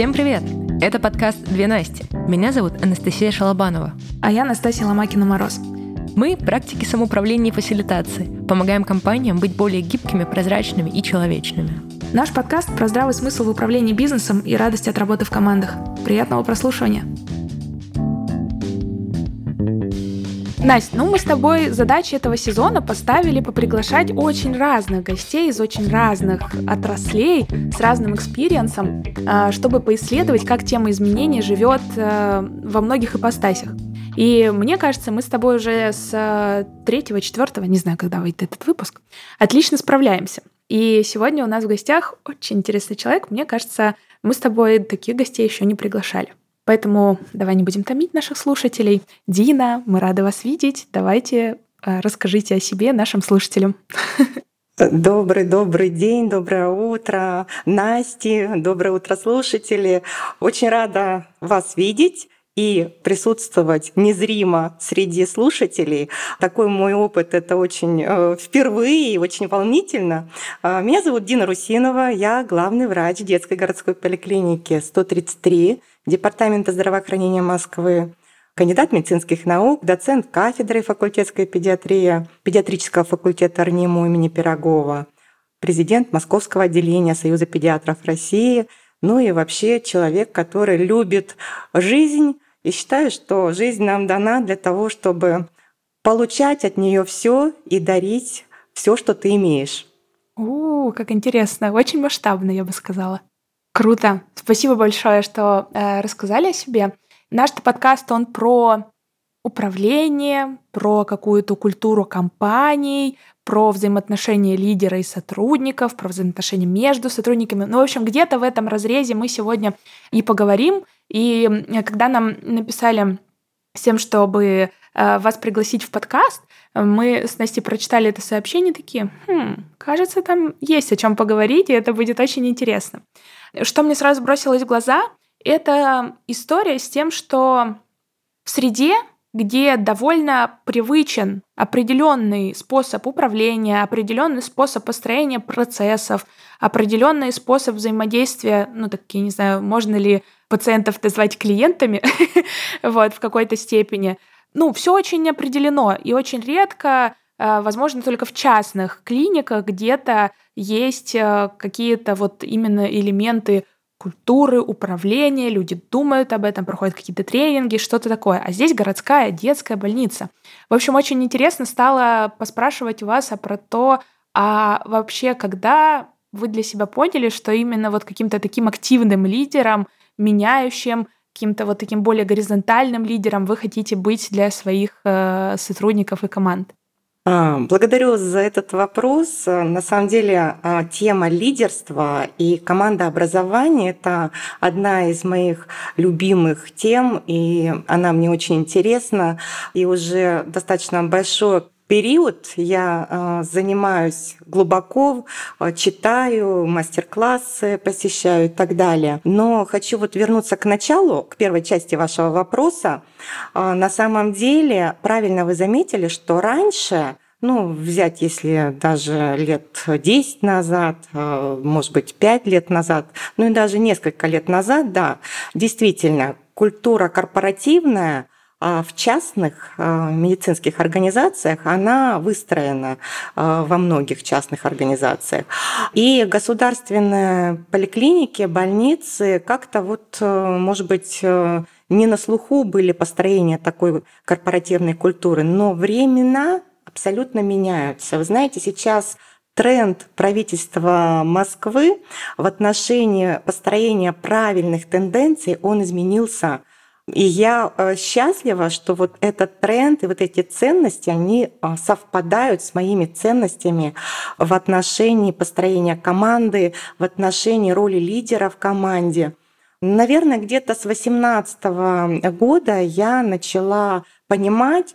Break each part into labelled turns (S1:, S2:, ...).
S1: Всем привет! Это подкаст «Две Насти». Меня зовут Анастасия Шалобанова.
S2: А я Настасья Ломакина-Мороз.
S1: Мы – практики самоуправления и фасилитации. Помогаем компаниям быть более гибкими, прозрачными и человечными.
S2: Наш подкаст про здравый смысл в управлении бизнесом и радость от работы в командах. Приятного прослушивания! Настя, ну мы с тобой задачи этого сезона поставили поприглашать очень разных гостей из очень разных отраслей с разным experience ом, а, чтобы поисследовать, как тема изменений живет э, во многих ипостасях. И мне кажется, мы с тобой уже с э, третьего, четвертого, не знаю, когда выйдет этот выпуск, отлично справляемся. И сегодня у нас в гостях очень интересный человек. Мне кажется, мы с тобой таких гостей еще не приглашали. Поэтому давай не будем томить наших слушателей. Дина, мы рады вас видеть. Давайте э, расскажите о себе нашим слушателям.
S3: Добрый, добрый день, доброе утро, Насти, доброе утро, слушатели. Очень рада вас видеть и присутствовать незримо среди слушателей. Такой мой опыт — это очень э, впервые и очень волнительно. Э, меня зовут Дина Русинова, я главный врач детской городской поликлиники 133 Департамента здравоохранения Москвы, кандидат медицинских наук, доцент кафедры факультетской педиатрии, педиатрического факультета РНИМУ имени Пирогова, президент Московского отделения Союза педиатров России, ну и вообще человек, который любит жизнь и считаю, что жизнь нам дана для того, чтобы получать от нее все и дарить все, что ты имеешь.
S2: У, как интересно, очень масштабно, я бы сказала. Круто. Спасибо большое, что э, рассказали о себе. Наш подкаст, он про управление, про какую-то культуру компаний, про взаимоотношения лидера и сотрудников, про взаимоотношения между сотрудниками. Ну, в общем, где-то в этом разрезе мы сегодня и поговорим. И когда нам написали с тем, чтобы э, вас пригласить в подкаст, мы с Настей прочитали это сообщение, такие, хм, кажется, там есть о чем поговорить, и это будет очень интересно. Что мне сразу бросилось в глаза, это история с тем, что в среде, где довольно привычен определенный способ управления, определенный способ построения процессов, определенный способ взаимодействия, ну, так, я не знаю, можно ли пациентов назвать клиентами, вот, в какой-то степени. Ну, все очень определено, и очень редко возможно, только в частных клиниках где-то есть э, какие-то вот именно элементы культуры, управления, люди думают об этом, проходят какие-то тренинги, что-то такое. А здесь городская детская больница. В общем, очень интересно стало поспрашивать вас а про то, а вообще, когда вы для себя поняли, что именно вот каким-то таким активным лидером, меняющим, каким-то вот таким более горизонтальным лидером вы хотите быть для своих э, сотрудников и команд?
S3: А, благодарю за этот вопрос. На самом деле а, тема лидерства и командообразования — это одна из моих любимых тем, и она мне очень интересна. И уже достаточно большое период я а, занимаюсь глубоко, а, читаю, мастер-классы посещаю и так далее. Но хочу вот вернуться к началу, к первой части вашего вопроса. А, на самом деле, правильно вы заметили, что раньше ну, взять, если даже лет 10 назад, может быть, 5 лет назад, ну и даже несколько лет назад, да, действительно, культура корпоративная – а в частных а, медицинских организациях она выстроена а, во многих частных организациях. И государственные поликлиники, больницы как-то вот, э, может быть, э, не на слуху были построения такой корпоративной культуры, но времена абсолютно меняются. Вы знаете, сейчас тренд правительства Москвы в отношении построения правильных тенденций, он изменился и я э, счастлива, что вот этот тренд и вот эти ценности, они а, совпадают с моими ценностями в отношении построения команды, в отношении роли лидера в команде. Наверное, где-то с 2018 года я начала понимать,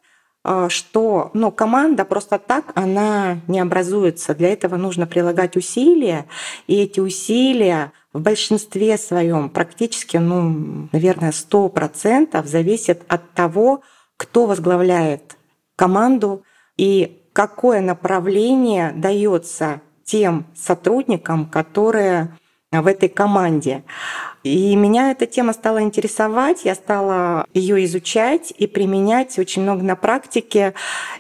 S3: что ну, команда просто так, она не образуется. Для этого нужно прилагать усилия, и эти усилия в большинстве своем практически, ну, наверное, 100% зависят от того, кто возглавляет команду и какое направление дается тем сотрудникам, которые в этой команде. И меня эта тема стала интересовать, я стала ее изучать и применять очень много на практике,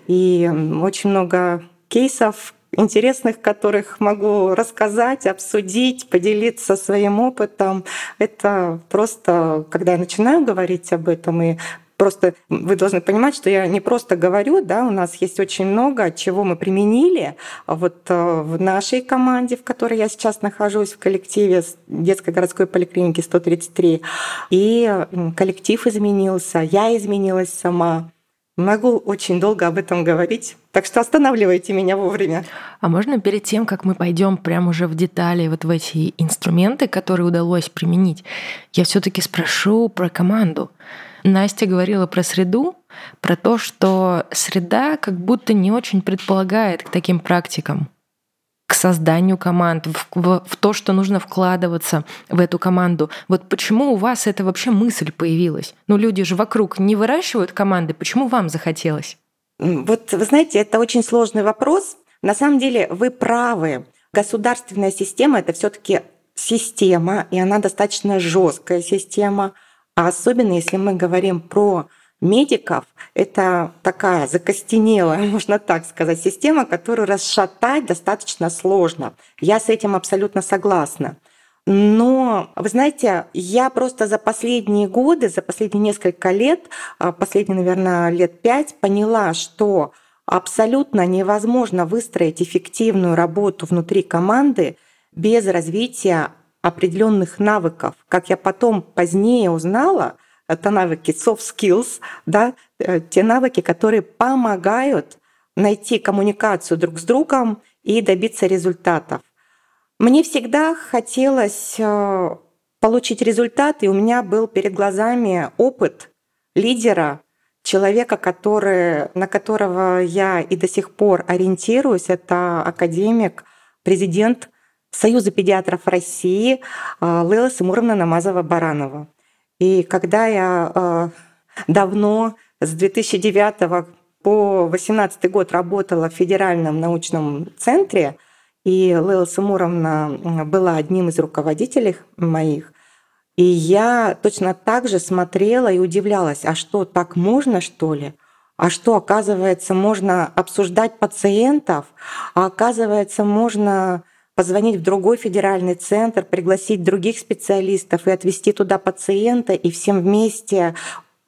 S3: и очень много кейсов интересных, которых могу рассказать, обсудить, поделиться своим опытом. Это просто, когда я начинаю говорить об этом и Просто вы должны понимать, что я не просто говорю, да, у нас есть очень много, чего мы применили вот э, в нашей команде, в которой я сейчас нахожусь, в коллективе детской городской поликлиники 133. И коллектив изменился, я изменилась сама. Могу очень долго об этом говорить, так что останавливайте меня вовремя.
S1: А можно перед тем, как мы пойдем прямо уже в детали вот в эти инструменты, которые удалось применить, я все-таки спрошу про команду. Настя говорила про среду, про то, что среда как будто не очень предполагает к таким практикам к созданию команд, в, в, в то, что нужно вкладываться в эту команду. Вот почему у вас эта вообще мысль появилась? Ну, люди же вокруг не выращивают команды, почему вам захотелось?
S3: Вот вы знаете, это очень сложный вопрос. На самом деле вы правы. Государственная система это все-таки система, и она достаточно жесткая система. А особенно если мы говорим про медиков это такая закостенелая, можно так сказать, система, которую расшатать достаточно сложно. Я с этим абсолютно согласна. Но, вы знаете, я просто за последние годы, за последние несколько лет, а, последние, наверное, лет пять, поняла, что абсолютно невозможно выстроить эффективную работу внутри команды без развития определенных навыков. Как я потом позднее узнала, это навыки soft skills, да, э, те навыки, которые помогают найти коммуникацию друг с другом и добиться результатов. Мне всегда хотелось э, получить результат, и у меня был перед глазами опыт лидера, человека, который, на которого я и до сих пор ориентируюсь. Это академик, президент Союза педиатров России э, Лейла Симуровна Намазова-Баранова. И когда я э, давно, с 2009 по 2018 год работала в Федеральном научном центре, и Лейла Самуровна была одним из руководителей моих, и я точно так же смотрела и удивлялась, а что, так можно, что ли? А что, оказывается, можно обсуждать пациентов, а оказывается, можно позвонить в другой федеральный центр, пригласить других специалистов и отвести туда пациента и всем вместе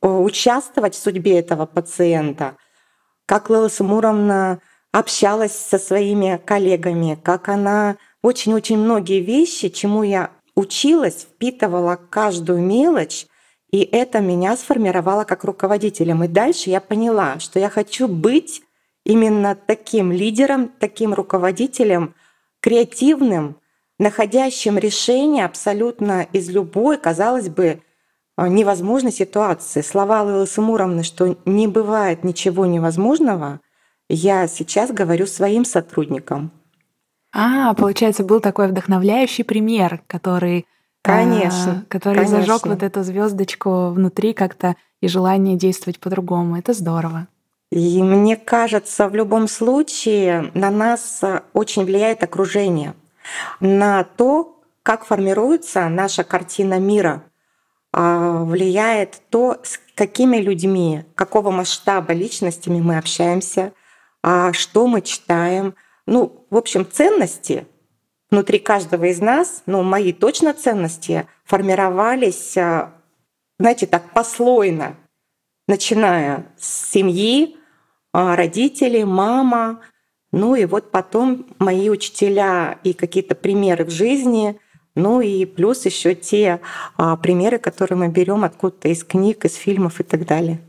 S3: э, участвовать в судьбе этого пациента. Как Лела Самуровна общалась со своими коллегами, как она очень-очень многие вещи, чему я училась, впитывала каждую мелочь, и это меня сформировало как руководителем. И дальше я поняла, что я хочу быть именно таким лидером, таким руководителем — креативным, находящим решение абсолютно из любой, казалось бы, э, невозможной ситуации. Слова Лилы Самуровны, что не бывает ничего невозможного, я сейчас говорю своим сотрудникам.
S2: А, получается, был такой вдохновляющий пример, который,
S3: конечно,
S2: а, который
S3: конечно.
S2: зажег вот эту звездочку внутри как-то и желание действовать по-другому. Это здорово.
S3: И мне кажется, в любом случае на нас очень влияет окружение, на то, как формируется наша картина мира, а, влияет то, с какими людьми, какого масштаба личностями мы общаемся, а, что мы читаем. Ну, в общем, ценности внутри каждого из нас, ну, мои точно ценности формировались, а, знаете, так послойно, начиная с семьи, родители, мама, ну и вот потом мои учителя и какие-то примеры в жизни, ну и плюс еще те а, примеры, которые мы берем откуда-то из книг, из фильмов и так далее.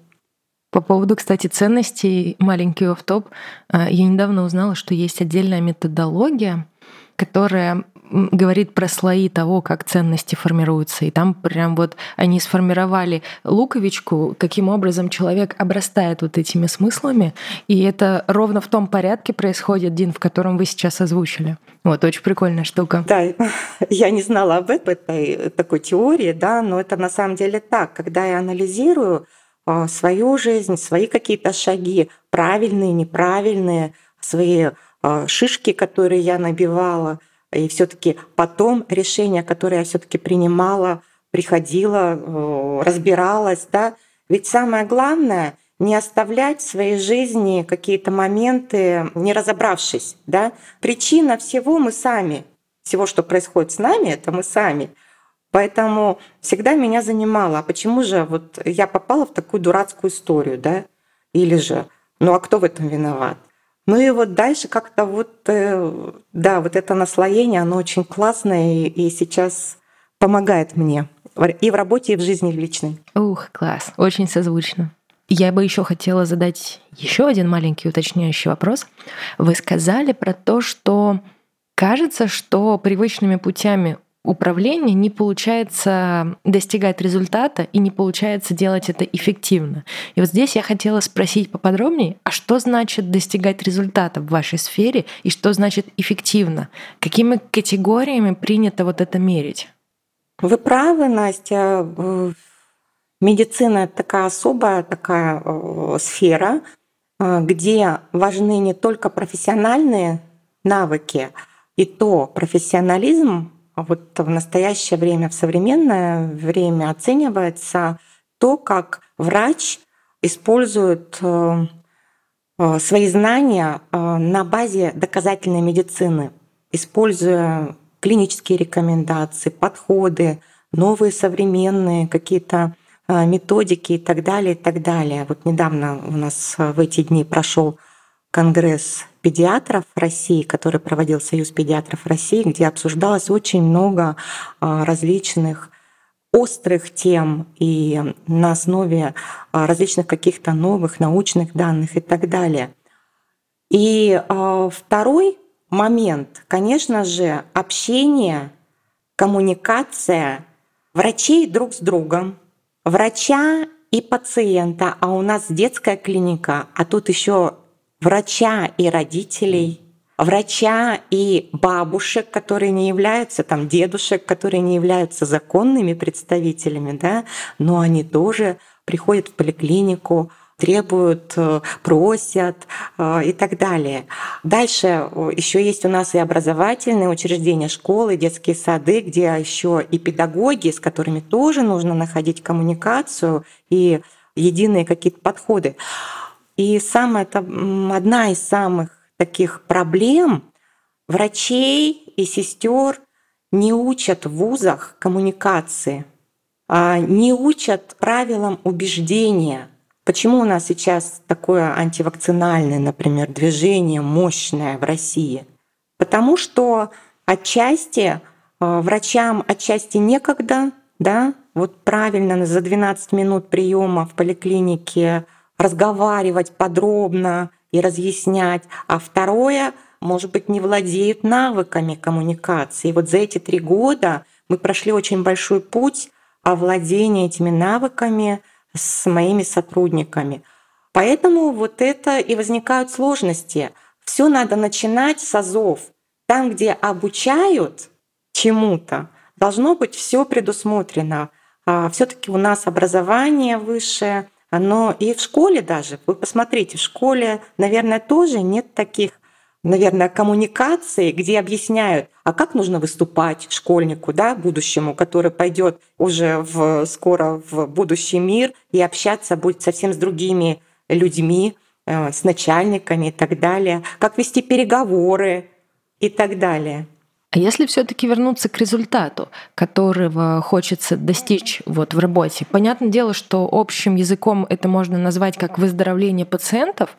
S1: По поводу, кстати, ценностей, маленький оф-топ, а, я недавно узнала, что есть отдельная методология, которая говорит про слои того, как ценности формируются. И там прям вот они сформировали луковичку, каким образом человек обрастает вот этими смыслами. И это ровно в том порядке происходит, Дин, в котором вы сейчас озвучили. Вот, очень прикольная штука.
S3: Да, я не знала об этой такой теории, да, но это на самом деле так. Когда я анализирую а, свою жизнь, свои какие-то шаги, правильные, неправильные, свои а, шишки, которые я набивала, и все-таки потом решения, которые я все-таки принимала приходила, э, разбиралась, да. Ведь самое главное не оставлять в своей жизни какие-то моменты, не разобравшись, да. Причина всего мы сами, всего, что происходит с нами, это мы сами. Поэтому всегда меня занимало, а почему же вот я попала в такую дурацкую историю, да? Или же, ну а кто в этом виноват? Ну и вот дальше как-то вот, э, да, вот это наслоение, оно очень классное и, сейчас помогает мне и в работе, и в жизни личной.
S1: Ух, класс, очень созвучно. Я бы еще хотела задать еще один маленький уточняющий вопрос. Вы сказали про то, что кажется, что привычными путями управления не получается достигать результата и не получается делать это эффективно. И вот здесь я хотела спросить поподробнее, а что значит достигать результата в вашей сфере и что значит эффективно? Какими категориями принято вот это мерить?
S3: Вы правы, Настя. Медицина — это такая особая такая э, сфера, э, где важны не только профессиональные навыки, и то профессионализм вот в настоящее время, в современное время оценивается то, как врач использует э, э, свои знания э, на базе доказательной медицины, используя клинические рекомендации, подходы, новые современные какие-то методики и так далее, и так далее. Вот недавно у нас в эти дни прошел конгресс педиатров России, который проводил Союз педиатров России, где обсуждалось очень много а, различных острых тем и на основе а, различных каких-то новых научных данных и так далее. И а, второй момент, конечно же, общение, коммуникация врачей друг с другом, врача и пациента, а у нас детская клиника, а тут еще врача и родителей, врача и бабушек, которые не являются, там, дедушек, которые не являются законными представителями, да, но они тоже приходят в поликлинику, требуют, э, просят э, и так далее. Дальше еще есть у нас и образовательные учреждения, школы, детские сады, где еще и педагоги, с которыми тоже нужно находить коммуникацию и единые какие-то подходы. И самая, одна из самых таких проблем врачей и сестер не учат в вузах коммуникации, а не учат правилам убеждения. Почему у нас сейчас такое антивакцинальное, например, движение мощное в России? Потому что отчасти э, врачам отчасти некогда, да, вот правильно за 12 минут приема в поликлинике разговаривать подробно и разъяснять, а второе, может быть, не владеют навыками коммуникации. И вот за эти три года мы прошли очень большой путь овладения этими навыками с моими сотрудниками. Поэтому вот это и возникают сложности. Все надо начинать с азов. Там, где обучают чему-то, должно быть все предусмотрено. А Все-таки у нас образование высшее, но и в школе даже, вы посмотрите, в школе, наверное, тоже нет таких наверное, коммуникации, где объясняют, а как нужно выступать школьнику, да, будущему, который пойдет уже в, скоро в будущий мир и общаться будет совсем с другими людьми, э, с начальниками и так далее, как вести переговоры и так далее.
S1: А если все-таки вернуться к результату, которого хочется достичь вот в работе, понятное дело, что общим языком это можно назвать как выздоровление пациентов,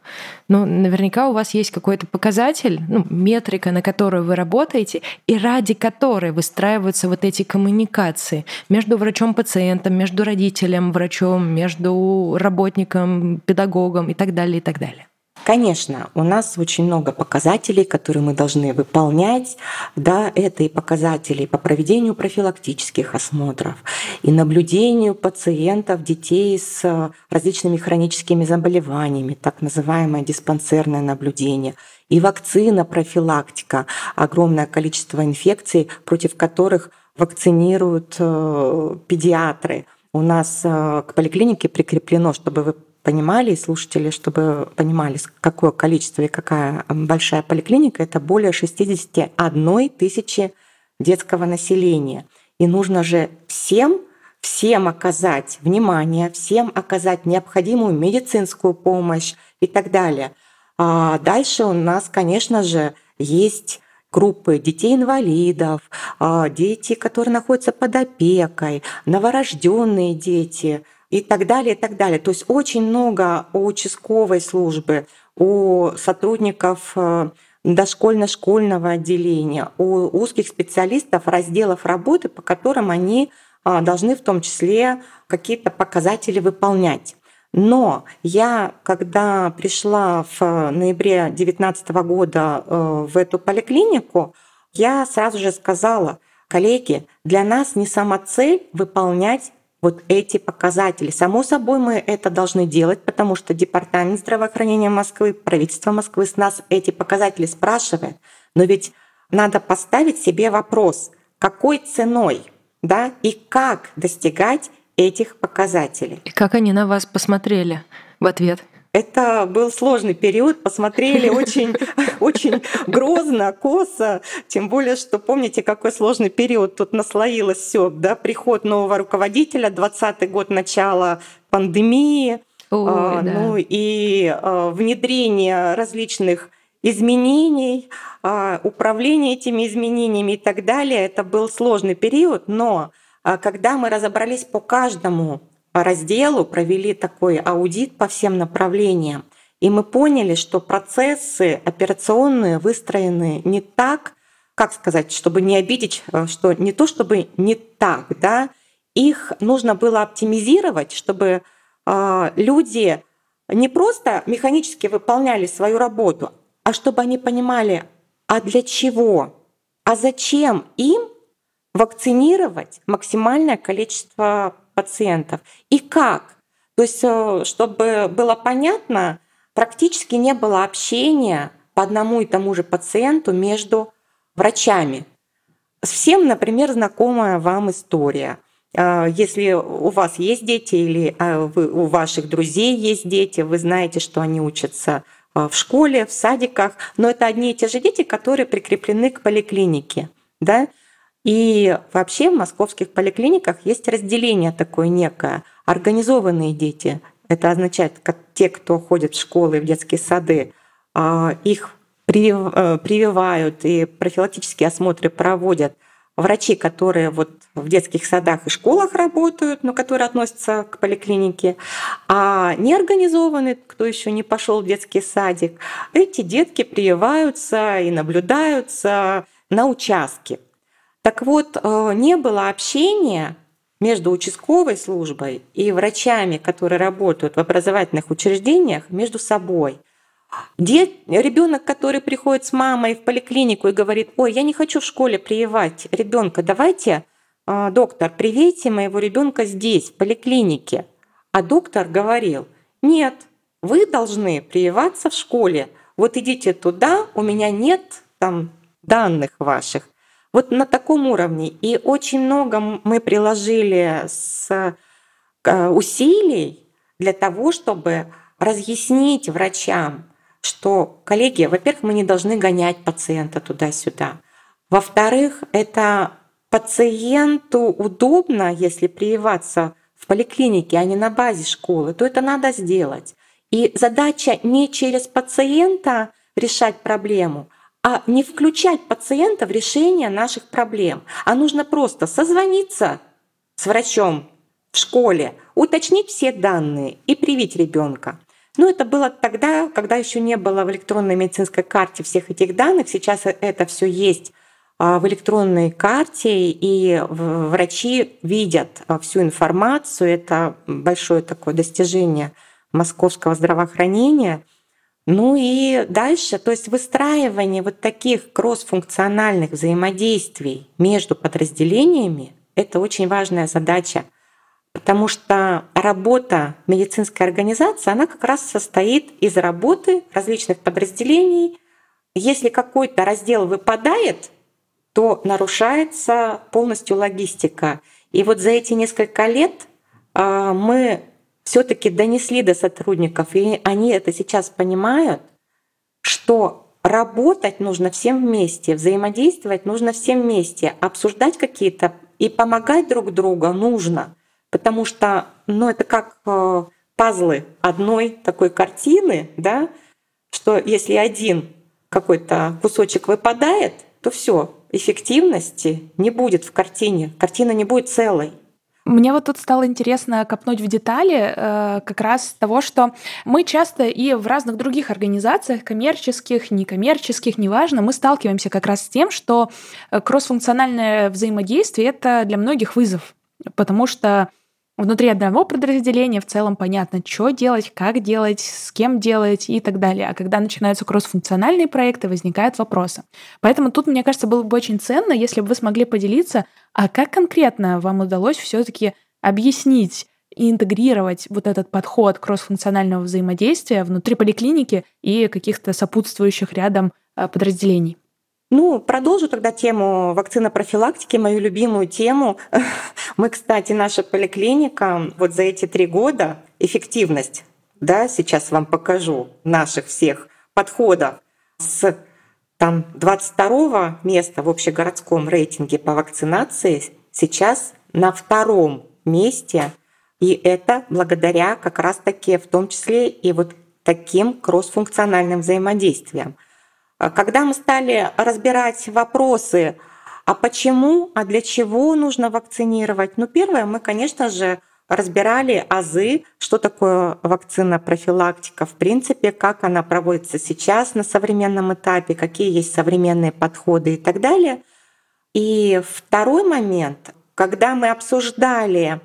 S1: но наверняка у вас есть какой-то показатель, ну, метрика, на которую вы работаете, и ради которой выстраиваются вот эти коммуникации между врачом-пациентом, между родителем, врачом, между работником, педагогом и так далее, и так далее.
S3: Конечно, у нас очень много показателей, которые мы должны выполнять. Да, это и показатели по проведению профилактических осмотров, и наблюдению пациентов, детей с различными хроническими заболеваниями, так называемое диспансерное наблюдение, и вакцина, профилактика, огромное количество инфекций, против которых вакцинируют э, педиатры. У нас э, к поликлинике прикреплено, чтобы вы понимали, и слушатели, чтобы понимали, какое количество и какая большая поликлиника, это более 61 тысячи детского населения. И нужно же всем всем оказать внимание, всем оказать необходимую медицинскую помощь и так далее. А дальше у нас, конечно же, есть группы детей-инвалидов, а, дети, которые находятся под опекой, новорожденные дети и так далее, и так далее. То есть очень много у участковой службы, у сотрудников э, дошкольно-школьного отделения, у узких специалистов разделов работы, по которым они а, должны в том числе какие-то показатели выполнять. Но я, когда пришла в ноябре 2019 года э, в эту поликлинику, я сразу же сказала, коллеги, для нас не сама цель выполнять вот эти показатели. Само собой, мы это должны делать, потому что Департамент здравоохранения Москвы, правительство Москвы с нас эти показатели спрашивает. Но ведь надо поставить себе вопрос, какой ценой да, и как достигать этих показателей.
S1: И как они на вас посмотрели в ответ?
S3: Это был сложный период, посмотрели очень, очень грозно, косо, тем более, что помните, какой сложный период тут наслоилось все, да, приход нового руководителя, 20 год начала пандемии, Ой, а, да. ну и а, внедрение различных изменений, а, управление этими изменениями и так далее. Это был сложный период, но а, когда мы разобрались по каждому разделу, провели такой аудит по всем направлениям, и мы поняли, что процессы операционные выстроены не так, как сказать, чтобы не обидеть, э, что не то чтобы не так, да, их нужно было оптимизировать, чтобы э, люди не просто механически выполняли свою работу, а чтобы они понимали, а для чего, а зачем им вакцинировать максимальное количество пациентов и как. То есть, э, чтобы было понятно, практически не было общения по одному и тому же пациенту между врачами. Всем, например, знакомая вам история. Э, если у вас есть дети или э, у ваших друзей есть дети, вы знаете, что они учатся в школе, в садиках, но это одни и те же дети, которые прикреплены к поликлинике. Да? И вообще в московских поликлиниках есть разделение такое некое. Организованные дети, это означает, как те, кто ходит в школы, в детские сады, а, их э, прививают и профилактические осмотры проводят врачи, которые вот в детских садах и школах работают, но которые относятся к поликлинике, а неорганизованные, кто еще не пошел в детский садик, эти детки прививаются и наблюдаются на участке. Так вот, э, не было общения между участковой службой и врачами, которые работают в образовательных учреждениях, между собой. Дед, ребенок, который приходит с мамой в поликлинику и говорит, ой, я не хочу в школе прививать ребенка, давайте, э, доктор, привейте моего ребенка здесь, в поликлинике. А доктор говорил, нет, вы должны прививаться в школе. Вот идите туда, у меня нет там данных ваших. Вот на таком уровне. И очень много мы приложили с э, усилий для того, чтобы разъяснить врачам, что, коллеги, во-первых, мы не должны гонять пациента туда-сюда. Во-вторых, это пациенту удобно, если прививаться в поликлинике, а не на базе школы, то это надо сделать. И задача не через пациента решать проблему, а не включать пациента в решение наших проблем, а нужно просто созвониться с врачом в школе, уточнить все данные и привить ребенка. Но это было тогда, когда еще не было в электронной медицинской карте всех этих данных. Сейчас это все есть а, в электронной карте, и врачи видят а, всю информацию. Это большое такое достижение московского здравоохранения – ну и дальше, то есть выстраивание вот таких кроссфункциональных взаимодействий между подразделениями — это очень важная задача, потому что работа медицинской организации, она как раз состоит из работы различных подразделений. Если какой-то раздел выпадает, то нарушается полностью логистика. И вот за эти несколько лет а, мы все-таки донесли до сотрудников, и они это сейчас понимают, что работать нужно всем вместе, взаимодействовать нужно всем вместе, обсуждать какие-то и помогать друг другу нужно. потому что ну, это как э, пазлы одной такой картины, да, что если один какой-то кусочек выпадает, то все, эффективности не будет в картине, картина не будет целой.
S2: Мне вот тут стало интересно копнуть в детали э, как раз того, что мы часто и в разных других организациях, коммерческих, некоммерческих, неважно, мы сталкиваемся как раз с тем, что э, кроссфункциональное взаимодействие — это для многих вызов, потому что внутри одного подразделения в целом понятно, что делать, как делать, с кем делать и так далее. А когда начинаются кроссфункциональные проекты, возникают вопросы. Поэтому тут, мне кажется, было бы очень ценно, если бы вы смогли поделиться, а как конкретно вам удалось все-таки объяснить и интегрировать вот этот подход кроссфункционального взаимодействия внутри поликлиники и каких-то сопутствующих рядом а, подразделений.
S3: Ну, продолжу тогда тему вакцинопрофилактики, мою любимую тему. Мы, кстати, наша поликлиника вот за эти три года эффективность, да, сейчас вам покажу наших всех подходов с там 22 места в общегородском рейтинге по вакцинации сейчас на втором месте. И это благодаря как раз-таки в том числе и вот таким кроссфункциональным взаимодействиям – когда мы стали разбирать вопросы, а почему, а для чего нужно вакцинировать, ну, первое, мы, конечно же, разбирали азы, что такое вакцина профилактика в принципе, как она проводится сейчас на современном этапе, какие есть современные подходы и так далее. И второй момент, когда мы обсуждали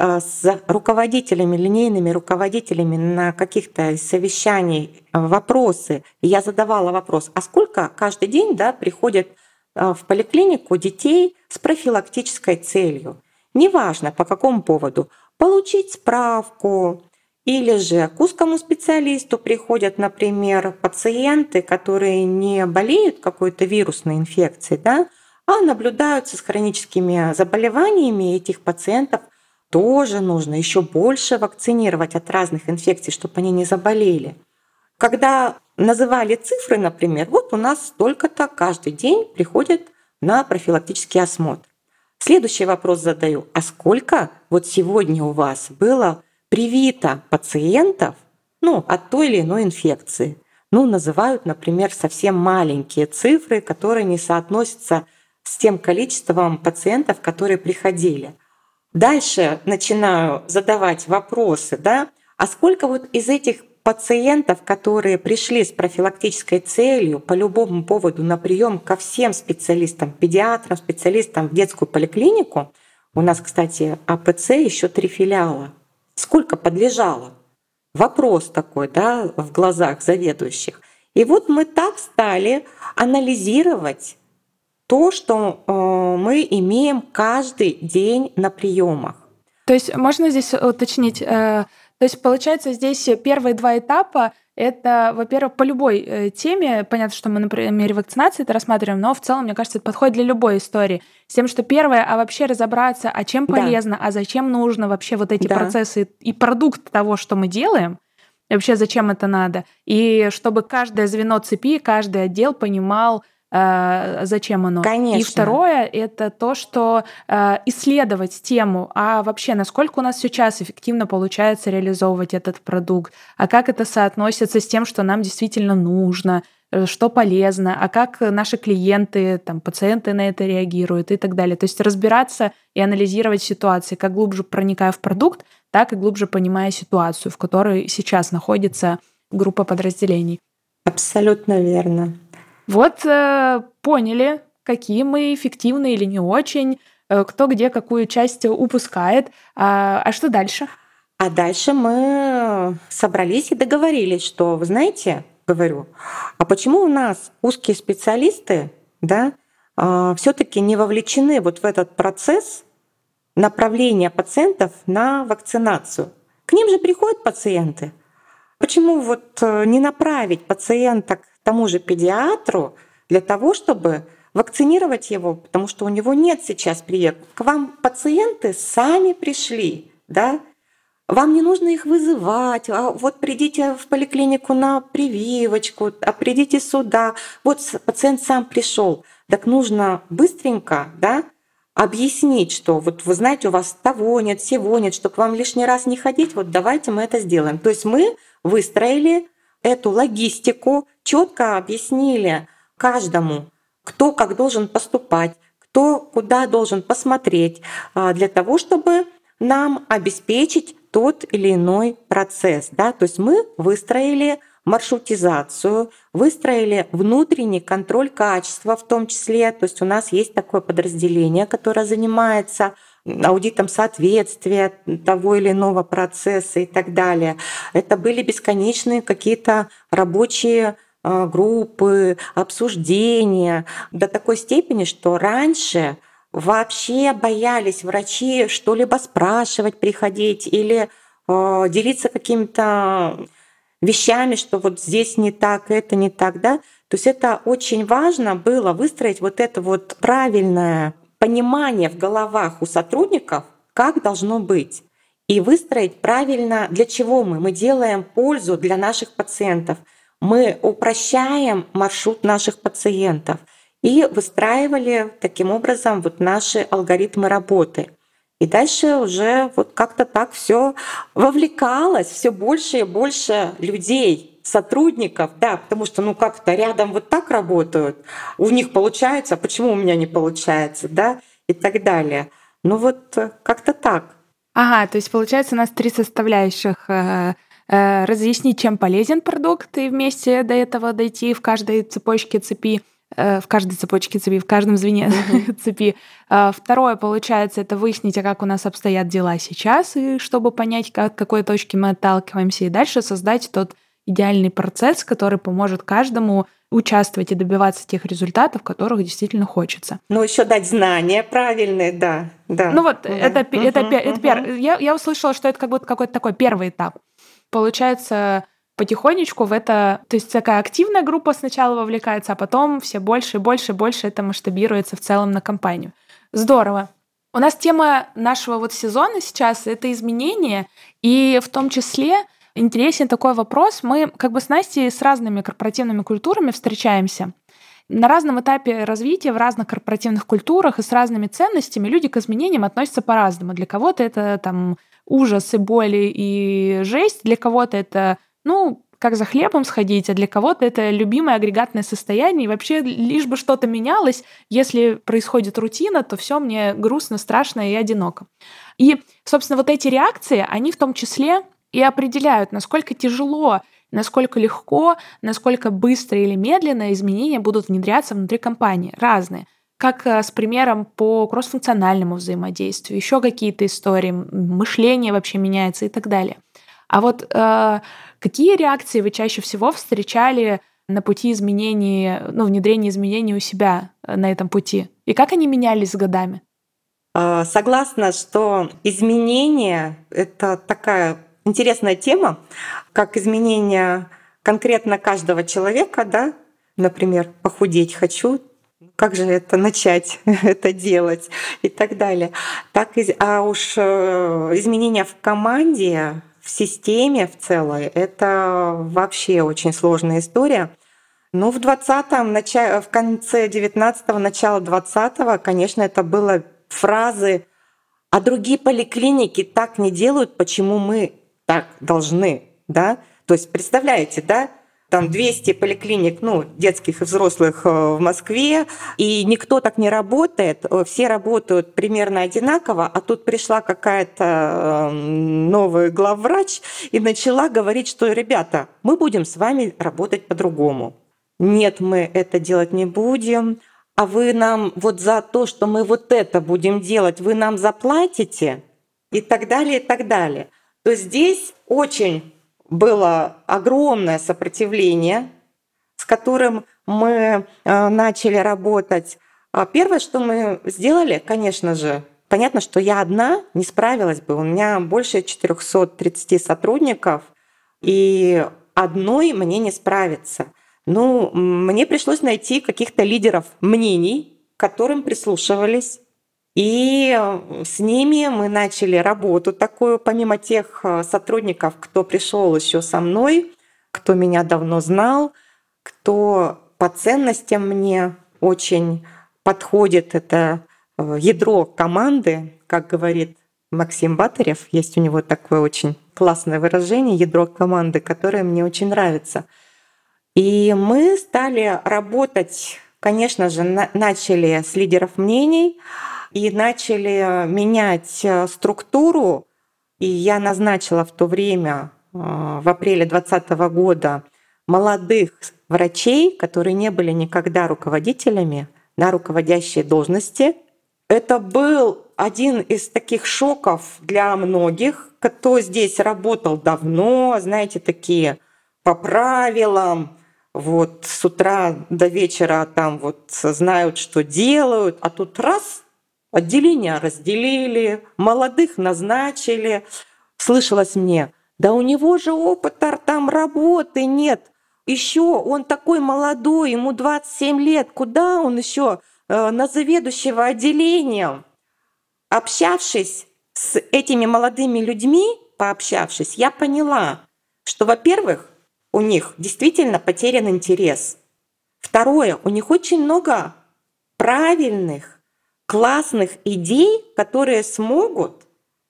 S3: с руководителями, линейными руководителями на каких-то совещаний э, вопросы. Я задавала вопрос, а сколько каждый день да, приходит э, в поликлинику детей с профилактической целью? Неважно по какому поводу. Получить справку, или же к узкому специалисту приходят, например, пациенты, которые не болеют какой-то вирусной инфекцией, да, а наблюдаются с хроническими заболеваниями этих пациентов тоже нужно еще больше вакцинировать от разных инфекций, чтобы они не заболели. Когда называли цифры, например, вот у нас столько-то каждый день приходит на профилактический осмотр. Следующий вопрос задаю. А сколько вот сегодня у вас было привито пациентов ну, от той или иной инфекции? Ну, называют, например, совсем маленькие цифры, которые не соотносятся с тем количеством пациентов, которые приходили. Дальше начинаю задавать вопросы, да, а сколько вот из этих пациентов, которые пришли с профилактической целью по любому поводу на прием ко всем специалистам, педиатрам, специалистам в детскую поликлинику, у нас, кстати, АПЦ еще три филиала. Сколько подлежало? Вопрос такой, да, в глазах заведующих. И вот мы так стали анализировать то, что э, мы имеем каждый день на приемах.
S2: То есть можно здесь уточнить, э, то есть получается здесь первые два этапа это, во-первых, по любой э, теме, понятно, что мы на примере вакцинации это рассматриваем, но в целом, мне кажется, это подходит для любой истории. С тем, что первое, а вообще разобраться, а чем полезно, да. а зачем нужно вообще вот эти да. процессы и продукт того, что мы делаем, вообще зачем это надо. И чтобы каждое звено цепи, каждый отдел понимал, зачем оно.
S3: Конечно.
S2: И второе это то, что э, исследовать тему, а вообще насколько у нас сейчас эффективно получается реализовывать этот продукт, а как это соотносится с тем, что нам действительно нужно, э, что полезно, а как наши клиенты, там, пациенты на это реагируют и так далее. То есть разбираться и анализировать ситуации, как глубже проникая в продукт, так и глубже понимая ситуацию, в которой сейчас находится группа подразделений.
S3: Абсолютно верно.
S2: Вот э, поняли, какие мы эффективны или не очень, э, кто где какую часть упускает. А, а что дальше?
S3: А дальше мы собрались и договорились, что, вы знаете, говорю, а почему у нас узкие специалисты, да, э, все-таки не вовлечены вот в этот процесс направления пациентов на вакцинацию? К ним же приходят пациенты. Почему вот э, не направить пациента к тому же педиатру для того, чтобы вакцинировать его, потому что у него нет сейчас прививок. К вам пациенты сами пришли, да? Вам не нужно их вызывать, а вот придите в поликлинику на прививочку, а придите сюда. Вот пациент сам пришел. Так нужно быстренько, да, объяснить, что вот вы знаете, у вас того нет, всего нет, чтобы вам лишний раз не ходить, вот давайте мы это сделаем. То есть мы выстроили эту логистику, четко объяснили каждому, кто как должен поступать, кто куда должен посмотреть, а, для того, чтобы нам обеспечить тот или иной процесс. Да? То есть мы выстроили маршрутизацию, выстроили внутренний контроль качества в том числе. То есть у нас есть такое подразделение, которое занимается аудитом соответствия того или иного процесса и так далее. Это были бесконечные какие-то рабочие группы, обсуждения до такой степени, что раньше вообще боялись врачи что-либо спрашивать, приходить или э, делиться какими-то вещами, что вот здесь не так, это не так, да. То есть это очень важно было выстроить вот это вот правильное понимание в головах у сотрудников, как должно быть и выстроить правильно, для чего мы. Мы делаем пользу для наших пациентов – мы упрощаем маршрут наших пациентов и выстраивали таким образом вот наши алгоритмы работы. И дальше уже вот как-то так все вовлекалось, все больше и больше людей, сотрудников, да, потому что ну как-то рядом вот так работают, у них получается, а почему у меня не получается, да, и так далее. Ну вот как-то так.
S2: Ага, то есть получается у нас три составляющих э, разъяснить, чем полезен продукт, и вместе до этого дойти в каждой цепочке цепи, э, в каждой цепочке цепи, в каждом звене цепи. Э, второе, получается, это выяснить, а как у нас обстоят дела сейчас, и чтобы понять, как, от какой точки мы отталкиваемся, и дальше создать тот идеальный процесс, который поможет каждому участвовать и добиваться тех результатов, которых действительно хочется.
S3: Ну, еще дать знания правильные, да. да.
S2: Ну вот, угу, это, угу, это, угу. это, это я, я услышала, что это как будто какой-то такой первый этап получается, потихонечку в это, то есть такая активная группа сначала вовлекается, а потом все больше и больше и больше это масштабируется в целом на компанию. Здорово. У нас тема нашего вот сезона сейчас — это изменения, и в том числе интересен такой вопрос. Мы как бы с Настей с разными корпоративными культурами встречаемся. На разном этапе развития, в разных корпоративных культурах и с разными ценностями люди к изменениям относятся по-разному. Для кого-то это там ужас и боли и жесть. Для кого-то это, ну, как за хлебом сходить, а для кого-то это любимое агрегатное состояние. И вообще, лишь бы что-то менялось, если происходит рутина, то все мне грустно, страшно и одиноко. И, собственно, вот эти реакции, они в том числе и определяют, насколько тяжело, насколько легко, насколько быстро или медленно изменения будут внедряться внутри компании. Разные как э, с примером по кроссфункциональному взаимодействию, еще какие-то истории, мышление вообще меняется и так далее. А вот э, какие реакции вы чаще всего встречали на пути изменений, ну, внедрения изменений у себя э, на этом пути? И как они менялись с годами?
S3: А, согласна, что изменения — это такая интересная тема, как изменения конкретно каждого человека, да, например, похудеть хочу, как же это начать это делать и так далее. Так, а уж э, изменения в команде, в системе в целой, это вообще очень сложная история. Ну, в 20-м, в конце 19-го, начало 20-го, конечно, это было фразы «А другие поликлиники так не делают, почему мы так должны?» да? То есть, представляете, да? там 200 поликлиник, ну, детских и взрослых э, в Москве, и никто так не работает, э, все работают примерно одинаково, а тут пришла какая-то эм, новый главврач и начала говорить, что, ребята, мы будем с вами работать по-другому. Нет, мы это делать не будем, а вы нам вот за то, что мы вот это будем делать, вы нам заплатите и так далее, и так далее. То здесь очень было огромное сопротивление, с которым мы э, начали работать. А первое, что мы сделали, конечно же, понятно, что я одна не справилась бы. У меня больше 430 сотрудников, и одной мне не справиться. Ну, мне пришлось найти каких-то лидеров мнений, к которым прислушивались, и э, с ними мы начали работу такую, помимо тех э, сотрудников, кто пришел еще со мной, кто меня давно знал, кто по ценностям мне очень подходит. Это э, ядро команды, как говорит Максим Батарев, есть у него такое очень классное выражение «ядро команды», которое мне очень нравится. И мы стали работать, конечно же, начали с лидеров мнений и начали менять э, структуру. И я назначила в то время, э, в апреле 2020 года, молодых врачей, которые не были никогда руководителями, на руководящие должности. Это был один из таких шоков для многих, кто здесь работал давно, знаете, такие по правилам, вот с утра до вечера там вот знают, что делают, а тут раз отделения разделили, молодых назначили. Слышалось мне, да у него же опыта там работы нет. Еще он такой молодой, ему 27 лет, куда он еще э, на заведующего отделением? Общавшись с этими молодыми людьми, пообщавшись, я поняла, что, во-первых, у них действительно потерян интерес. Второе, у них очень много правильных, классных идей, которые смогут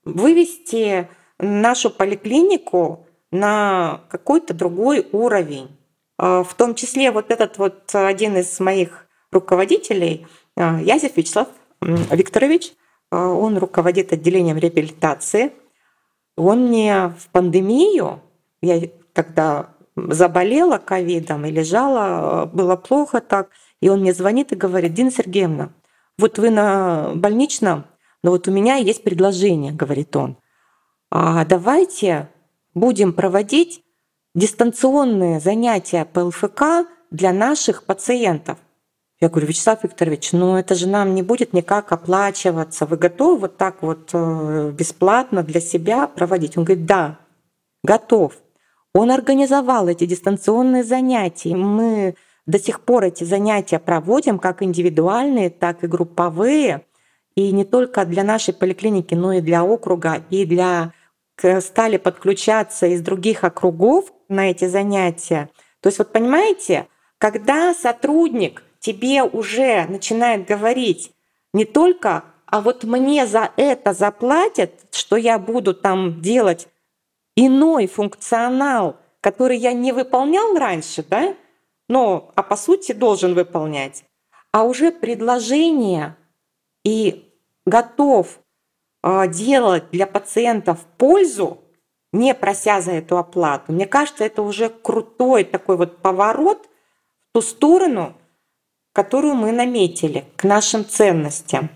S3: вывести нашу поликлинику на какой-то другой уровень. А, в том числе вот этот вот один из моих руководителей, а, Язев Вячеслав Викторович, а, он руководит отделением реабилитации. Он мне в пандемию, я тогда заболела ковидом и лежала, было плохо так, и он мне звонит и говорит, Дина Сергеевна, вот вы на больничном, но вот у меня есть предложение, говорит он. А давайте будем проводить дистанционные занятия по ЛФК для наших пациентов. Я говорю, Вячеслав Викторович, ну это же нам не будет никак оплачиваться. Вы готовы вот так вот э, бесплатно для себя проводить? Он говорит, да, готов. Он организовал эти дистанционные занятия. Мы до сих пор эти занятия проводим как индивидуальные, так и групповые. И не только для нашей поликлиники, но и для округа, и для стали подключаться из других округов на эти занятия. То есть вот понимаете, когда сотрудник тебе уже начинает говорить не только, а вот мне за это заплатят, что я буду там делать иной функционал, который я не выполнял раньше, да, но, а по сути должен выполнять, а уже предложение и готов а, делать для пациентов пользу, не прося за эту оплату. Мне кажется, это уже крутой такой вот поворот в ту сторону, которую мы наметили, к нашим ценностям.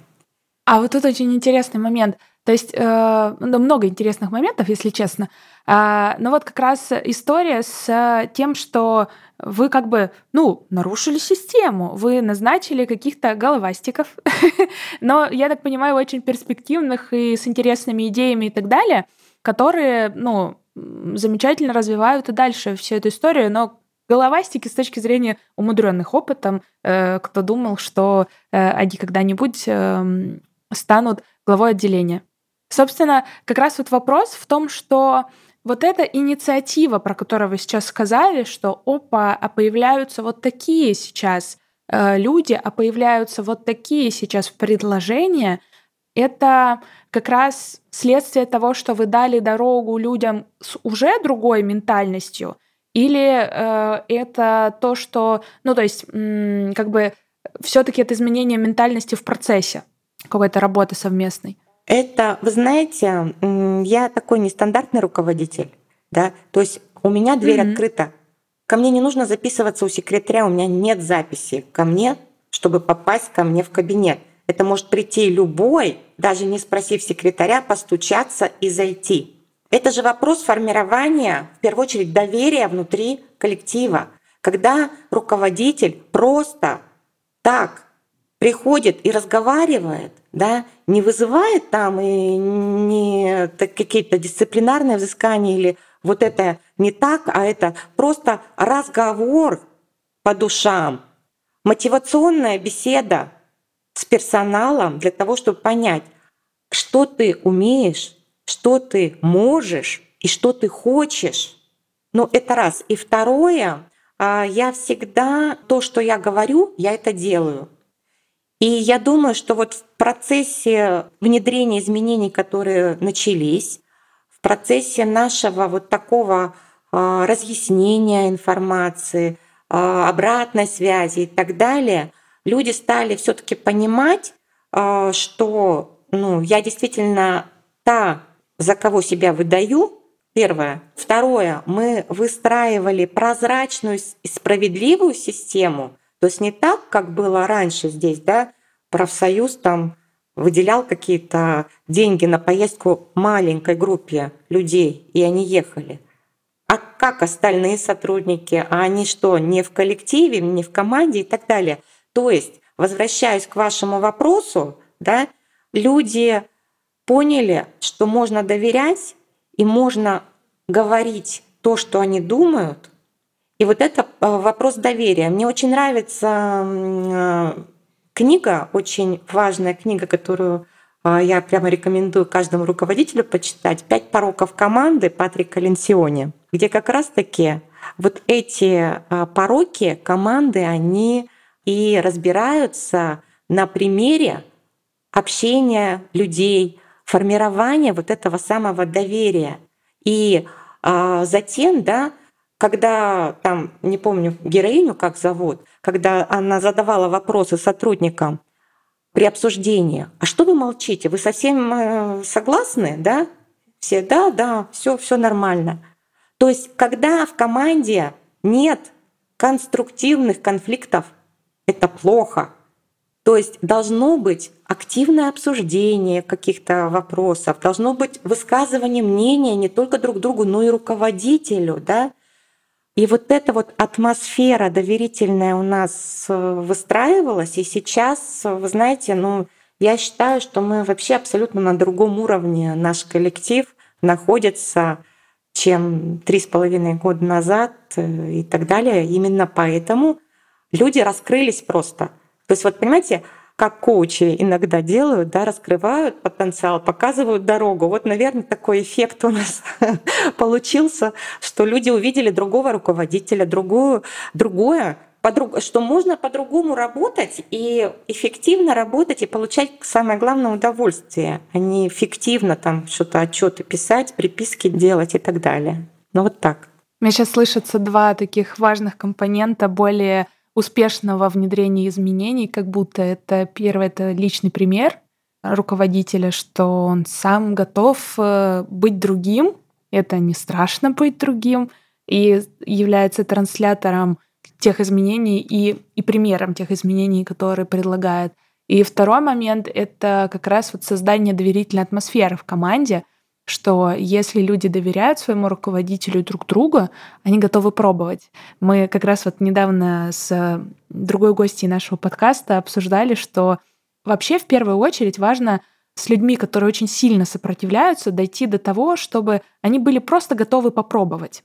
S2: А вот тут очень интересный момент. То есть э, ну, много интересных моментов, если честно. А, но вот как раз история с тем, что вы как бы, ну, нарушили систему, вы назначили каких-то головастиков, но, я так понимаю, очень перспективных и с интересными идеями и так далее, которые, ну, замечательно развивают и дальше всю эту историю, но головастики с точки зрения умудренных опытом, э, кто думал, что э, они когда-нибудь э, станут главой отделения. Собственно, как раз вот вопрос в том, что вот эта инициатива, про которую вы сейчас сказали, что опа, а появляются вот такие сейчас э, люди, а появляются вот такие сейчас предложения, это как раз следствие того, что вы дали дорогу людям с уже другой ментальностью, или э, это то, что, ну то есть, м- как бы все-таки это изменение ментальности в процессе какой-то работы совместной?
S3: Это, вы знаете, я такой нестандартный руководитель, да, то есть у меня дверь mm-hmm. открыта. Ко мне не нужно записываться у секретаря, у меня нет записи ко мне, чтобы попасть ко мне в кабинет. Это может прийти любой, даже не спросив секретаря, постучаться и зайти. Это же вопрос формирования, в первую очередь, доверия внутри коллектива. Когда руководитель просто так приходит и разговаривает, да, не вызывает там и не какие-то дисциплинарные взыскания или вот это не так, а это просто разговор по душам, мотивационная беседа с персоналом для того, чтобы понять, что ты умеешь, что ты можешь и что ты хочешь. Ну, это раз. И второе, а, я всегда то, что я говорю, я это делаю. И я думаю, что вот в процессе внедрения изменений, которые начались, в процессе нашего вот такого а, разъяснения информации, а, обратной связи и так далее, люди стали все-таки понимать, а, что ну, я действительно та, за кого себя выдаю, Первое. Второе. Мы выстраивали прозрачную и справедливую систему. То есть не так, как было раньше здесь, да, профсоюз там выделял какие-то деньги на поездку маленькой группе людей, и они ехали. А как остальные сотрудники? А они что, не в коллективе, не в команде и так далее? То есть, возвращаясь к вашему вопросу, да, люди поняли, что можно доверять и можно говорить то, что они думают. И вот это э, вопрос доверия. Мне очень нравится э, книга, очень важная книга, которую э, я прямо рекомендую каждому руководителю почитать «Пять пороков команды» Патрика Ленсиони, где как раз-таки вот эти пороки команды, они и разбираются на примере общения людей, формирования вот этого самого доверия. И затем, да, когда там, не помню героиню, как зовут, когда она задавала вопросы сотрудникам при обсуждении, а что вы молчите, вы совсем э, согласны, да? Все, да, да, все, все нормально. То есть, когда в команде нет конструктивных конфликтов, это плохо. То есть должно быть активное обсуждение каких-то вопросов, должно быть высказывание мнения не только друг другу, но и руководителю, да. И вот эта вот атмосфера доверительная у нас э, выстраивалась, и сейчас, вы знаете, ну, я считаю, что мы вообще абсолютно на другом уровне. Наш коллектив находится, чем три с половиной года назад э, и так далее. Именно поэтому люди раскрылись просто — то есть вот понимаете, как коучи иногда делают, да, раскрывают потенциал, показывают дорогу. Вот, наверное, такой эффект у нас получился, что люди увидели другого руководителя, другую, другое, что можно по-другому работать и эффективно работать и получать самое главное удовольствие, а не эффективно там что-то отчеты писать, приписки делать и так далее. Ну вот так.
S2: Мне сейчас слышатся два таких важных компонента более успешного внедрения изменений, как будто это первое, это личный пример руководителя, что он сам готов э, быть другим, это не страшно быть другим, и является транслятором тех изменений и, и примером тех изменений, которые предлагает. И второй момент — это как раз вот создание доверительной атмосферы в команде — что если люди доверяют своему руководителю друг другу, они готовы пробовать. Мы как раз вот недавно с другой гостьей нашего подкаста обсуждали, что вообще в первую очередь важно с людьми, которые очень сильно сопротивляются, дойти до того, чтобы они были просто готовы попробовать.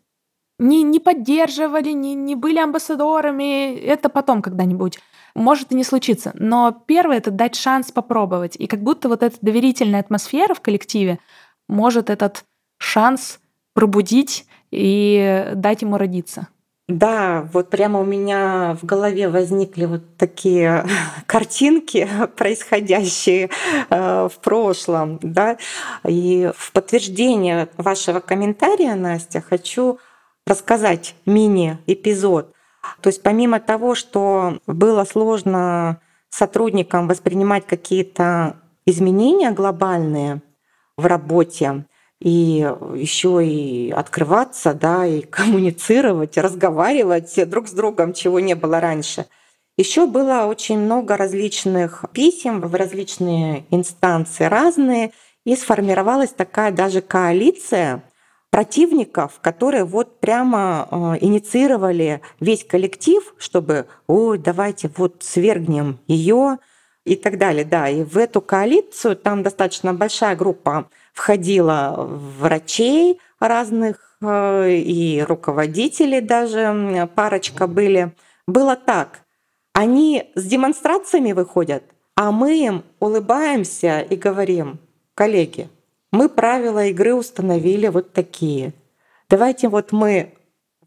S2: Не, не поддерживали, не, не были амбассадорами, это потом когда-нибудь. Может и не случиться. Но первое — это дать шанс попробовать. И как будто вот эта доверительная атмосфера в коллективе, может этот шанс пробудить и дать ему родиться.
S3: Да, вот прямо у меня в голове возникли вот такие картинки, происходящие э, в прошлом, да. И в подтверждение вашего комментария, Настя, хочу рассказать мини-эпизод. То есть помимо того, что было сложно сотрудникам воспринимать какие-то изменения глобальные, в работе и еще и открываться, да, и коммуницировать, разговаривать друг с другом, чего не было раньше. Еще было очень много различных писем в различные инстанции разные, и сформировалась такая даже коалиция противников, которые вот прямо э, инициировали весь коллектив, чтобы, ой, давайте вот свергнем ее, и так далее. Да, и в эту коалицию там достаточно большая группа входила врачей разных э, и руководителей даже, парочка были. Было так, они с демонстрациями выходят, а мы им улыбаемся и говорим, коллеги, мы правила игры установили вот такие. Давайте вот мы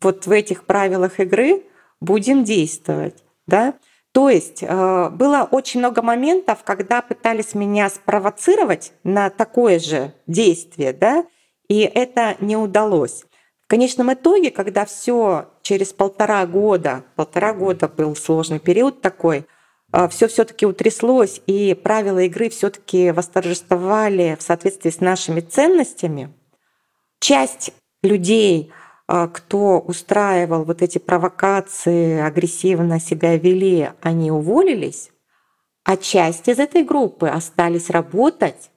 S3: вот в этих правилах игры будем действовать. Да? То есть э, было очень много моментов, когда пытались меня спровоцировать на такое же действие, да, и это не удалось. В конечном итоге, когда все через полтора года, полтора года был сложный период такой, э, все все-таки утряслось, и правила игры все-таки восторжествовали в соответствии с нашими ценностями. Часть людей кто устраивал вот эти провокации, агрессивно себя вели, они уволились, а часть из этой группы остались работать.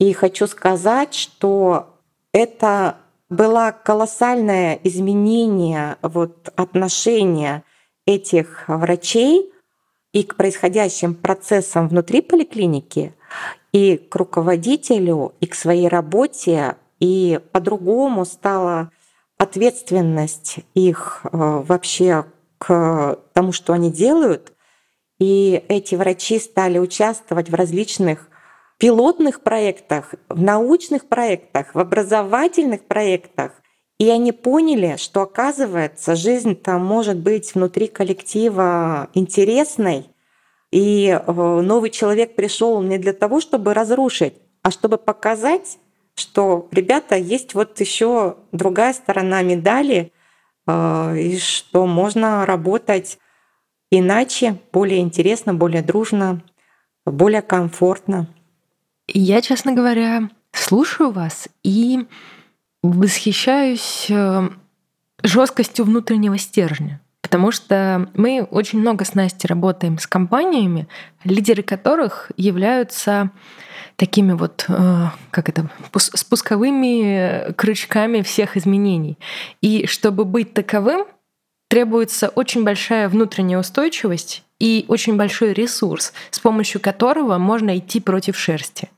S3: И хочу сказать, что это было колоссальное изменение вот отношения этих врачей и к происходящим процессам внутри поликлиники, и к руководителю, и к своей работе, и по-другому стало ответственность их э, вообще к тому, что они делают. И эти врачи стали участвовать в различных пилотных проектах, в научных проектах, в образовательных проектах. И они поняли, что оказывается, жизнь-то может быть внутри коллектива интересной. И э, новый человек пришел не для того, чтобы разрушить, а чтобы показать, что, ребята, есть вот еще другая сторона медали, э, и что можно работать иначе, более интересно, более дружно, более комфортно.
S1: Я, честно говоря, слушаю вас и восхищаюсь э, жесткостью внутреннего стержня. Потому что мы очень много с Настей работаем с компаниями, лидеры которых являются такими вот, э, как это, спусковыми крючками всех изменений. И чтобы быть таковым, требуется очень большая внутренняя устойчивость и очень большой ресурс, с помощью которого можно идти против шерсти.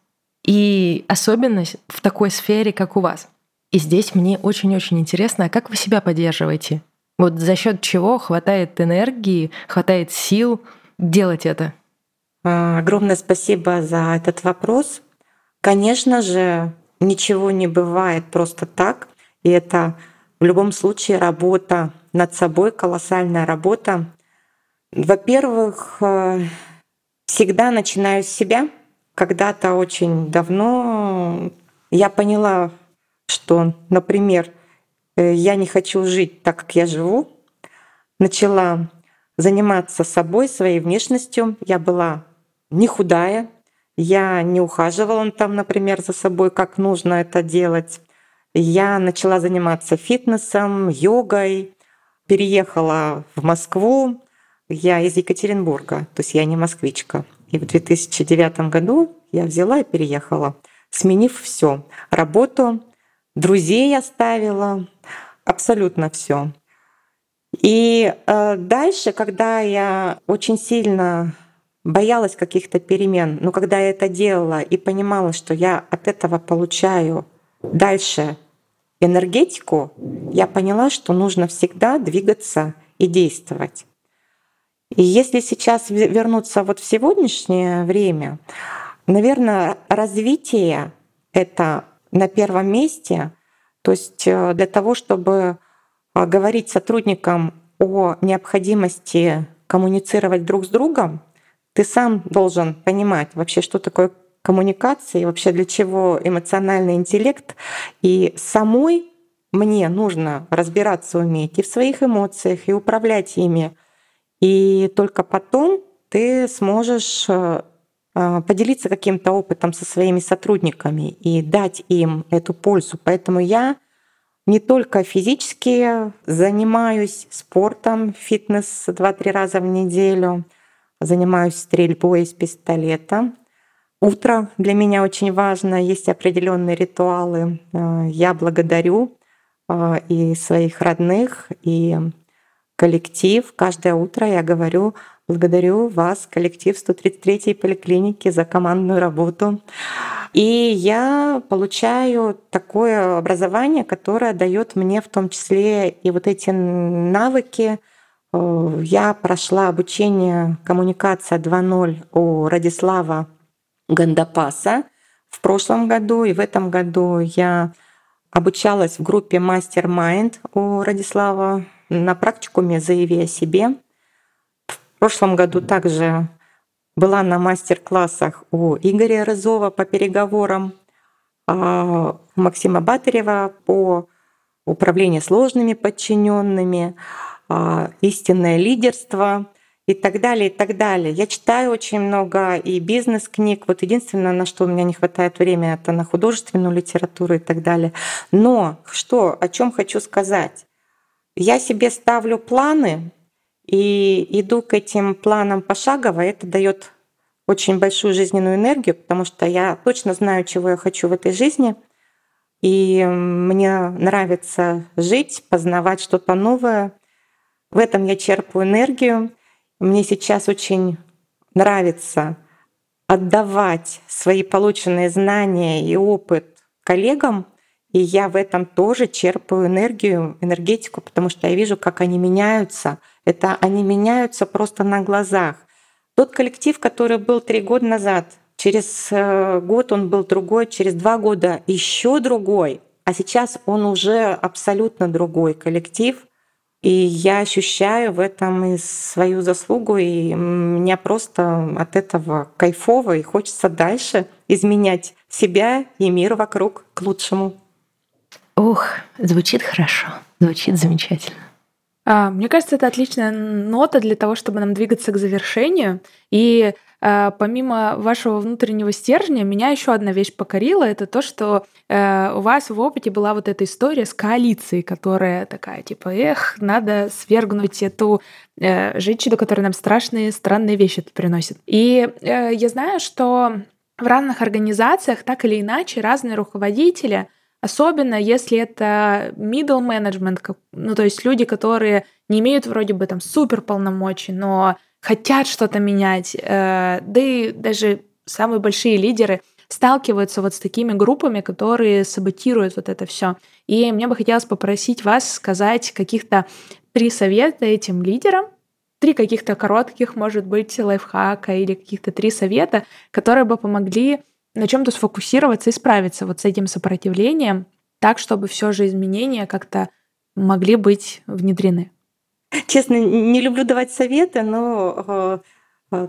S1: И особенность в такой сфере, как у вас. И здесь мне очень-очень интересно, а как вы себя поддерживаете? Вот за счет чего хватает энергии, хватает сил делать это?
S3: А, огромное спасибо за этот вопрос. Конечно же, ничего не бывает просто так. И это в любом случае работа над собой, колоссальная работа. Во-первых, э, всегда начинаю с себя. Когда-то очень давно я поняла, что, например, я не хочу жить так, как я живу. Начала заниматься собой, своей внешностью. Я была не худая, я не ухаживала там, например, за собой, как нужно это делать. Я начала заниматься фитнесом, йогой, переехала в Москву. Я из Екатеринбурга, то есть я не москвичка. И в 2009 году я взяла и переехала, сменив все: работу, друзей оставила, абсолютно все. И э, дальше, когда я очень сильно боялась каких-то перемен. Но когда я это делала и понимала, что я от этого получаю дальше энергетику, я поняла, что нужно всегда двигаться и действовать. И если сейчас вернуться вот в сегодняшнее время, наверное, развитие — это на первом месте. То есть э, для того, чтобы э, говорить сотрудникам о необходимости коммуницировать друг с другом, ты сам должен понимать вообще, что такое коммуникация и вообще для чего эмоциональный интеллект. И самой мне нужно разбираться уметь и в своих эмоциях, и управлять ими. И только потом ты сможешь э, поделиться каким-то опытом со своими сотрудниками и дать им эту пользу. Поэтому я не только физически занимаюсь спортом, фитнес 2-3 раза в неделю — занимаюсь стрельбой из пистолета. Утро для меня очень важно, есть определенные ритуалы. Э, я благодарю э, и своих родных, и коллектив. Каждое утро я говорю, благодарю вас, коллектив 133-й поликлиники, за командную работу. И я получаю такое образование, которое дает мне в том числе и вот эти навыки, Э, я прошла обучение коммуникация 2.0 у Радислава Гандапаса в прошлом году, и в этом году я обучалась в группе Майнд у Радислава на практикуме «Заяви о себе». Прошлом году также была на мастер-классах у Игоря Рызова по переговорам, а, у Максима Батарева по управлению сложными подчиненными, а, истинное лидерство и так далее, и так далее. Я читаю очень много и бизнес-книг. Вот единственное, на что у меня не хватает времени, это на художественную литературу и так далее. Но что, о чем хочу сказать? Я себе ставлю планы и иду к этим планам пошагово. Это дает очень большую жизненную энергию, потому что я точно знаю, чего я хочу в этой жизни. И мне нравится жить, познавать что-то новое. В этом я черпаю энергию. Мне сейчас очень нравится отдавать свои полученные знания и опыт коллегам, и я в этом тоже черпаю энергию, энергетику, потому что я вижу, как они меняются. Это они меняются просто на глазах. Тот коллектив, который был три года назад, через э, год он был другой, через два года еще другой, а сейчас он уже абсолютно другой коллектив. И я ощущаю в этом и свою заслугу, и мне просто от этого кайфово, и хочется дальше изменять себя и мир вокруг к лучшему.
S1: Ух, звучит хорошо, звучит замечательно.
S2: А, мне кажется, это отличная нота для того, чтобы нам двигаться к завершению. И а, помимо вашего внутреннего стержня, меня еще одна вещь покорила. Это то, что э, у вас в опыте была вот эта история с коалицией, которая такая, типа, эх, надо свергнуть эту э, женщину, которая нам страшные, странные вещи приносит. И э, я знаю, что в разных организациях так или иначе разные руководители — Особенно если это middle management, ну то есть люди, которые не имеют вроде бы там супер полномочий, но хотят что-то менять. Э, да и даже самые большие лидеры сталкиваются вот с такими группами, которые саботируют вот это все. И мне бы хотелось попросить вас сказать каких-то три совета этим лидерам, три каких-то коротких, может быть, лайфхака или каких-то три совета, которые бы помогли на чем-то сфокусироваться и справиться вот с этим сопротивлением, так, чтобы все же изменения как-то могли быть внедрены.
S3: Честно, не люблю давать советы, но э, э,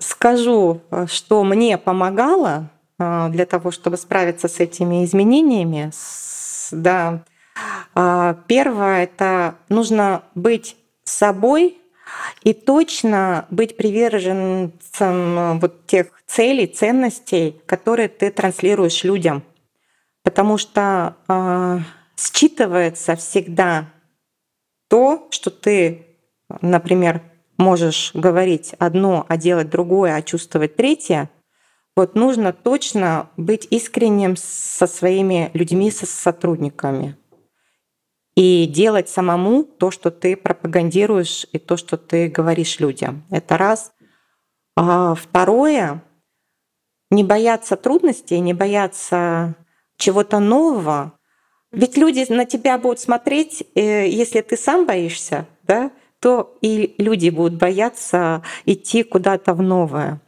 S3: скажу, что мне помогало э, для того, чтобы справиться с этими изменениями. Да. Первое — это нужно быть собой и точно быть приверженцем вот тех целей, ценностей, которые ты транслируешь людям. Потому что э, считывается всегда то, что ты, например, можешь говорить одно, а делать другое, а чувствовать третье. Вот нужно точно быть искренним со своими людьми, со сотрудниками и делать самому то, что ты пропагандируешь и то, что ты говоришь людям. Это раз. А второе, не бояться трудностей, не бояться чего-то нового. Ведь люди на тебя будут смотреть, э, если ты сам боишься, да, то и люди будут бояться идти куда-то в новое.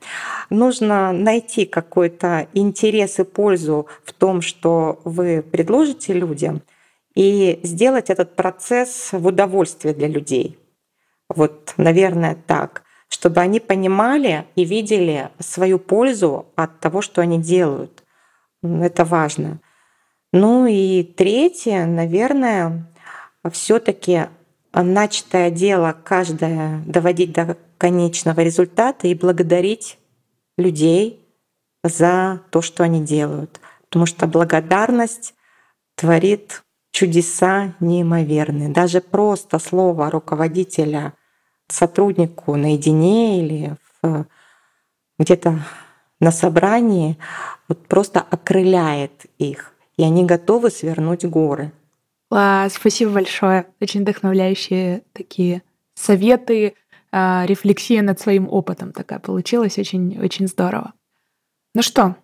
S3: Нужно найти какой-то интерес и пользу в том, что вы предложите людям, и сделать этот процесс в удовольствие для людей. Вот, наверное, так чтобы они понимали и видели свою пользу от того, что они делают. Это важно. Ну и третье, наверное, все-таки начатое дело каждое доводить до конечного результата и благодарить людей за то, что они делают. Потому что благодарность творит чудеса неимоверные. Даже просто слово руководителя — сотруднику наедине или где-то на собрании вот просто окрыляет их, и они готовы свернуть горы.
S2: Класс, спасибо большое. Очень вдохновляющие такие советы, а, рефлексия над своим опытом такая получилась. Очень, очень здорово. Ну что,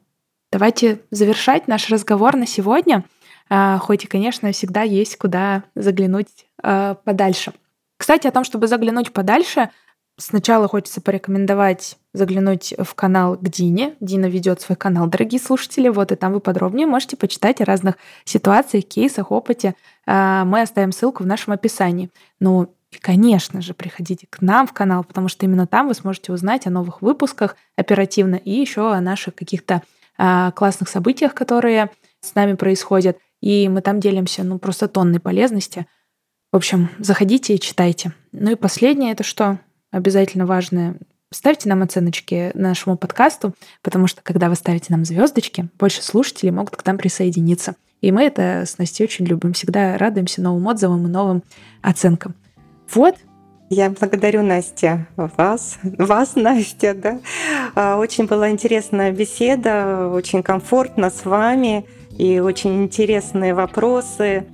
S2: давайте завершать наш разговор на сегодня. А, хоть и, конечно, всегда есть куда заглянуть а, подальше. Кстати, о том, чтобы заглянуть подальше, сначала хочется порекомендовать заглянуть в канал к Дине. Дина ведет свой канал, дорогие слушатели. Вот и там вы подробнее можете почитать о разных ситуациях, кейсах, опыте. А, мы оставим ссылку в нашем описании. Ну, И, конечно же, приходите к нам в канал, потому что именно там вы сможете узнать о новых выпусках оперативно и еще о наших каких-то классных событиях, которые с нами происходят. И мы там делимся, ну, просто тонной полезности. В общем, заходите и читайте. Ну и последнее это что? Обязательно важное. Ставьте нам оценочки нашему подкасту, потому что когда вы ставите нам звездочки, больше слушателей могут к нам присоединиться. И мы это с Настей очень любим. Всегда радуемся новым отзывам и новым оценкам. Вот,
S3: я благодарю, Настя, вас, вас, Настя, да. А, очень была интересная беседа, очень комфортно с вами и очень интересные вопросы.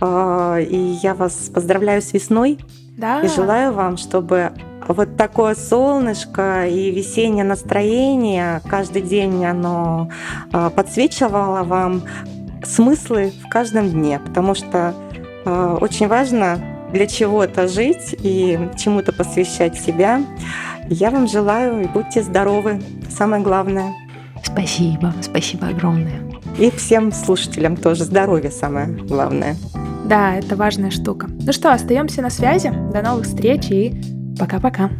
S3: А, и я вас поздравляю с весной
S2: да.
S3: и желаю вам, чтобы вот такое солнышко и весеннее настроение каждый день оно а, подсвечивало вам смыслы в каждом дне, потому что очень важно для чего-то жить и чему-то посвящать себя. Я вам желаю и будьте здоровы. Самое главное.
S1: Спасибо, спасибо огромное.
S3: И всем слушателям тоже здоровье самое главное.
S2: Да, это важная штука. Ну что, остаемся на связи. До новых встреч и пока-пока.